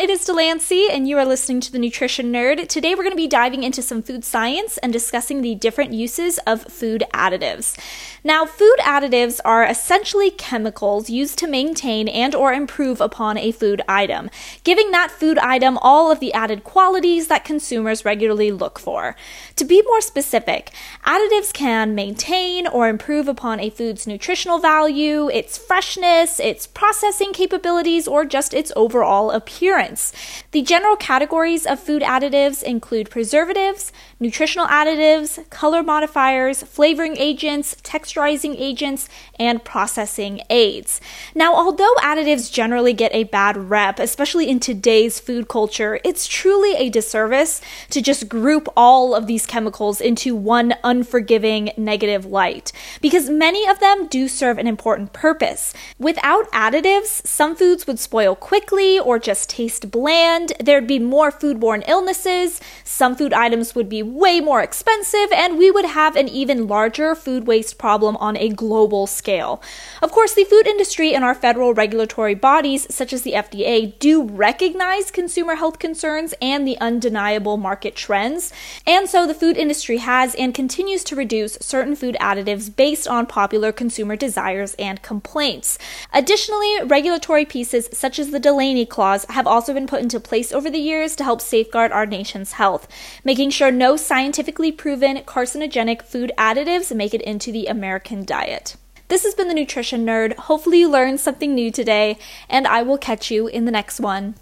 it is Delancey, and you are listening to the Nutrition Nerd. Today, we're going to be diving into some food science and discussing the different uses of food additives. Now, food additives are essentially chemicals used to maintain and or improve upon a food item, giving that food item all of the added qualities that consumers regularly look for. To be more specific, additives can maintain or improve upon a food's nutritional value, its freshness, its processing capabilities, or just its overall appearance. The general categories of food additives include preservatives, nutritional additives, color modifiers, flavoring agents, texturizing agents, and processing aids. Now, although additives generally get a bad rep, especially in today's food culture, it's truly a disservice to just group all of these chemicals into one unforgiving negative light, because many of them do serve an important purpose. Without additives, some foods would spoil quickly or just taste bland, there'd be more foodborne illnesses, some food items would be way more expensive, and we would have an even larger food waste problem on a global scale. Of course, the food industry and our federal regulatory bodies, such as the FDA, do recognize consumer health concerns and the undeniable market trends, and so the food industry has and continues to reduce certain food additives based on popular consumer desires and complaints. Additionally, regulatory pieces such as the Delaney Clause have also been put into place over the years to help safeguard our nation's health, making sure no scientifically proven carcinogenic food additives make it into the American diet. This has been the Nutrition Nerd. Hopefully, you learned something new today, and I will catch you in the next one.